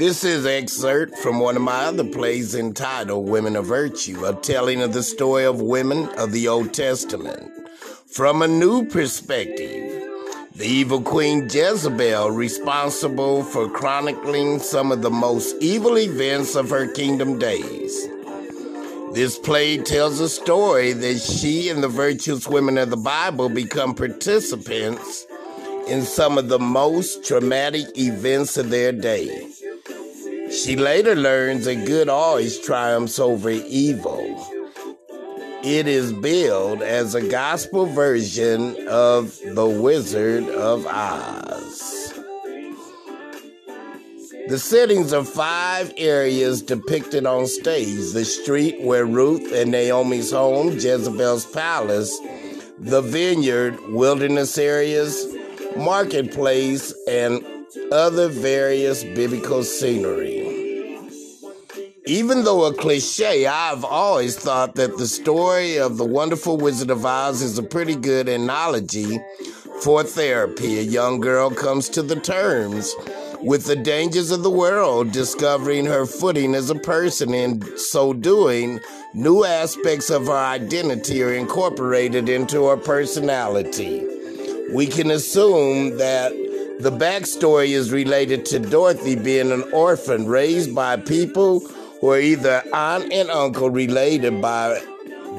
This is an excerpt from one of my other plays entitled Women of Virtue, a telling of the story of women of the Old Testament from a new perspective. The evil queen Jezebel, responsible for chronicling some of the most evil events of her kingdom days. This play tells a story that she and the virtuous women of the Bible become participants in some of the most traumatic events of their day. She later learns that good always triumphs over evil. It is billed as a gospel version of The Wizard of Oz. The settings are five areas depicted on stage the street where Ruth and Naomi's home, Jezebel's palace, the vineyard, wilderness areas, marketplace, and other various biblical scenery. Even though a cliche, I've always thought that the story of the wonderful Wizard of Oz is a pretty good analogy for therapy. A young girl comes to the terms with the dangers of the world, discovering her footing as a person. In so doing, new aspects of her identity are incorporated into her personality. We can assume that the backstory is related to Dorothy being an orphan raised by people who are either aunt and uncle related by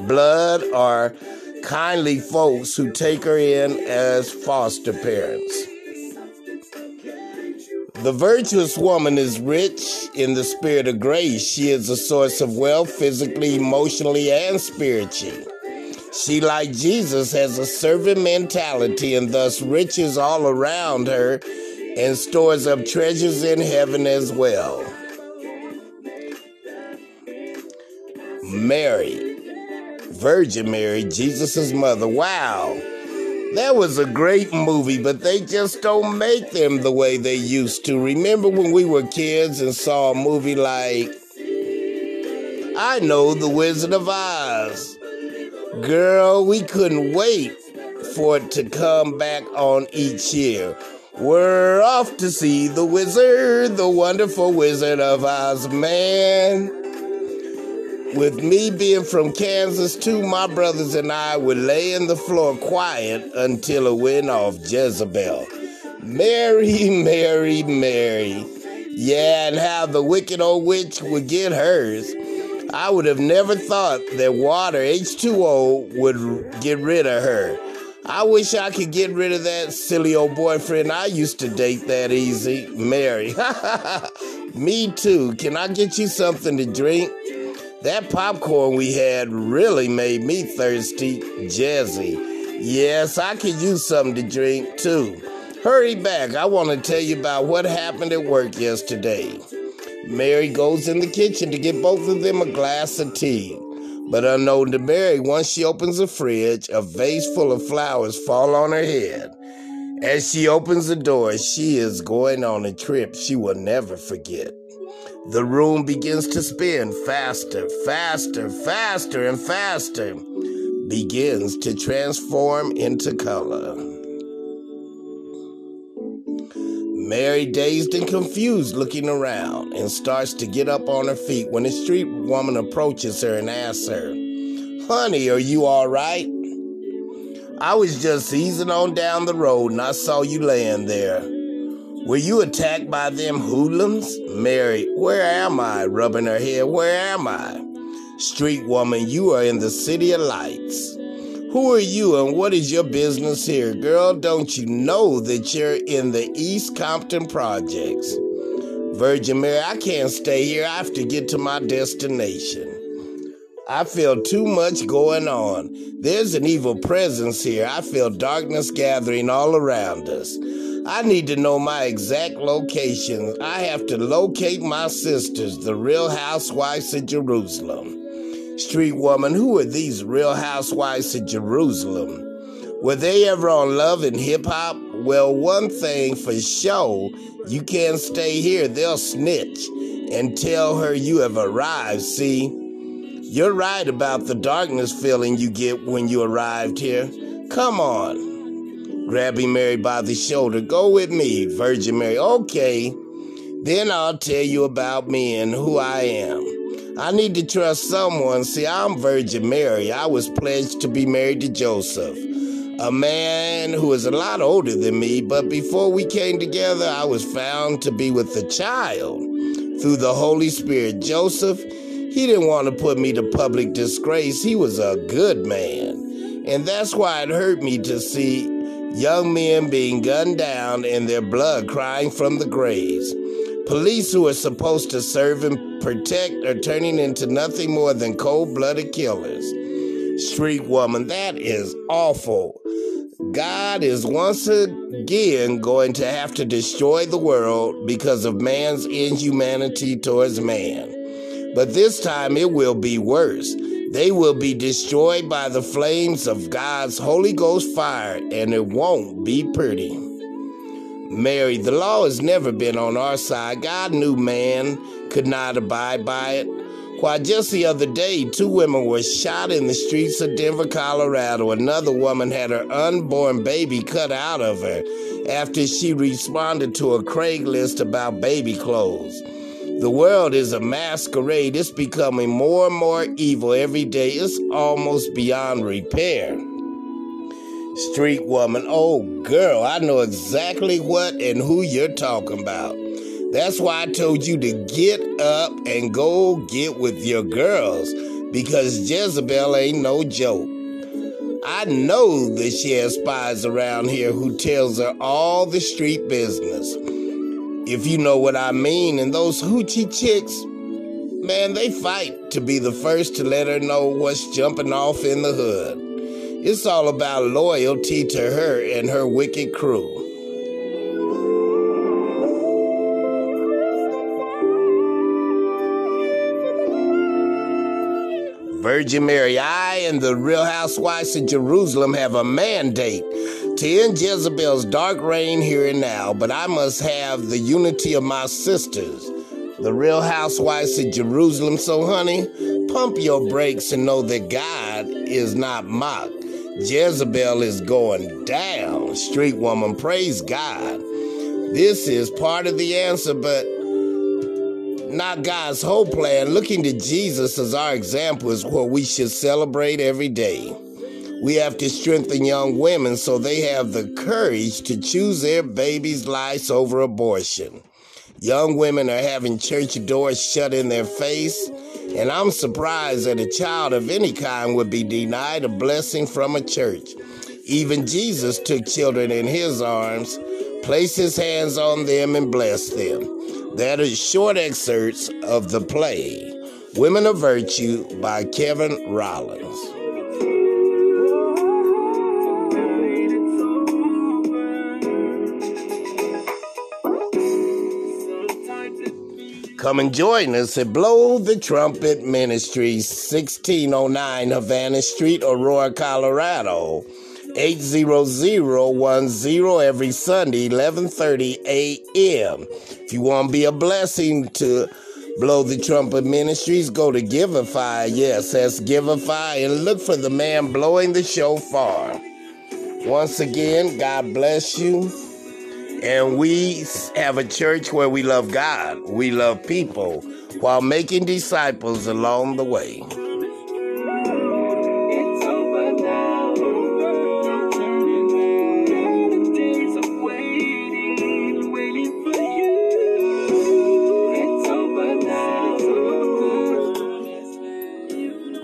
blood or kindly folks who take her in as foster parents. The virtuous woman is rich in the spirit of grace. She is a source of wealth physically, emotionally, and spiritually. She, like Jesus, has a servant mentality and thus riches all around her and stores up treasures in heaven as well. Mary, Virgin Mary, Jesus' mother. Wow. That was a great movie, but they just don't make them the way they used to. Remember when we were kids and saw a movie like, I know, The Wizard of Oz? Girl, we couldn't wait for it to come back on each year. We're off to see the wizard, the wonderful Wizard of Oz, man. With me being from Kansas too, my brothers and I would lay in the floor quiet until it went off Jezebel. Mary, Mary, Mary. Yeah, and how the wicked old witch would get hers. I would have never thought that water, H2O, would get rid of her. I wish I could get rid of that silly old boyfriend I used to date that easy, Mary. Me too. Can I get you something to drink? That popcorn we had really made me thirsty, Jazzy. Yes, I could use something to drink too. Hurry back, I want to tell you about what happened at work yesterday. Mary goes in the kitchen to get both of them a glass of tea. But unknown to Mary, once she opens the fridge, a vase full of flowers fall on her head. As she opens the door, she is going on a trip she will never forget. The room begins to spin faster, faster, faster, and faster, begins to transform into color. Mary, dazed and confused, looking around, and starts to get up on her feet when a street woman approaches her and asks her, Honey, are you all right? I was just easing on down the road and I saw you laying there. Were you attacked by them hoodlums? Mary, where am I? Rubbing her head, where am I? Street woman, you are in the city of lights. Who are you and what is your business here? Girl, don't you know that you're in the East Compton projects? Virgin Mary, I can't stay here. I have to get to my destination. I feel too much going on. There's an evil presence here. I feel darkness gathering all around us. I need to know my exact location. I have to locate my sisters, the real housewives of Jerusalem. Street woman, who are these real housewives of Jerusalem? Were they ever on love and hip hop? Well, one thing for sure, you can't stay here. They'll snitch and tell her you have arrived. See, you're right about the darkness feeling you get when you arrived here. Come on. Grabbing Mary by the shoulder. Go with me, Virgin Mary. Okay. Then I'll tell you about me and who I am. I need to trust someone. See, I'm Virgin Mary. I was pledged to be married to Joseph, a man who is a lot older than me, but before we came together, I was found to be with a child through the Holy Spirit. Joseph, he didn't want to put me to public disgrace. He was a good man. And that's why it hurt me to see young men being gunned down and their blood crying from the graves. Police who are supposed to serve and protect are turning into nothing more than cold blooded killers. Street woman, that is awful. God is once again going to have to destroy the world because of man's inhumanity towards man. But this time it will be worse. They will be destroyed by the flames of God's Holy Ghost fire, and it won't be pretty. Mary, the law has never been on our side. God knew man could not abide by it. Why, just the other day, two women were shot in the streets of Denver, Colorado. Another woman had her unborn baby cut out of her after she responded to a Craigslist about baby clothes. The world is a masquerade. It's becoming more and more evil every day. It's almost beyond repair. Street woman, oh girl, I know exactly what and who you're talking about. That's why I told you to get up and go get with your girls because Jezebel ain't no joke. I know that she has spies around here who tells her all the street business. If you know what I mean, and those hoochie chicks, man, they fight to be the first to let her know what's jumping off in the hood. It's all about loyalty to her and her wicked crew. Virgin Mary, I and the Real Housewives of Jerusalem have a mandate to end Jezebel's dark reign here and now, but I must have the unity of my sisters, the Real Housewives of Jerusalem. So, honey, pump your brakes and know that God is not mocked. Jezebel is going down. Street woman, praise God. This is part of the answer, but not God's whole plan. Looking to Jesus as our example is what we should celebrate every day. We have to strengthen young women so they have the courage to choose their babies' lives over abortion. Young women are having church doors shut in their face, and I'm surprised that a child of any kind would be denied a blessing from a church. Even Jesus took children in his arms, placed his hands on them, and blessed them. That is short excerpts of the play Women of Virtue by Kevin Rollins. Come and join us at Blow the Trumpet Ministries, 1609 Havana Street, Aurora, Colorado. 80010 every Sunday, 11:30 a.m. If you want to be a blessing to Blow the Trumpet Ministries, go to Givelify. Yes, that's Givelify, and look for the man blowing the shofar. Once again, God bless you. And we have a church where we love God, we love people, while making disciples along the way.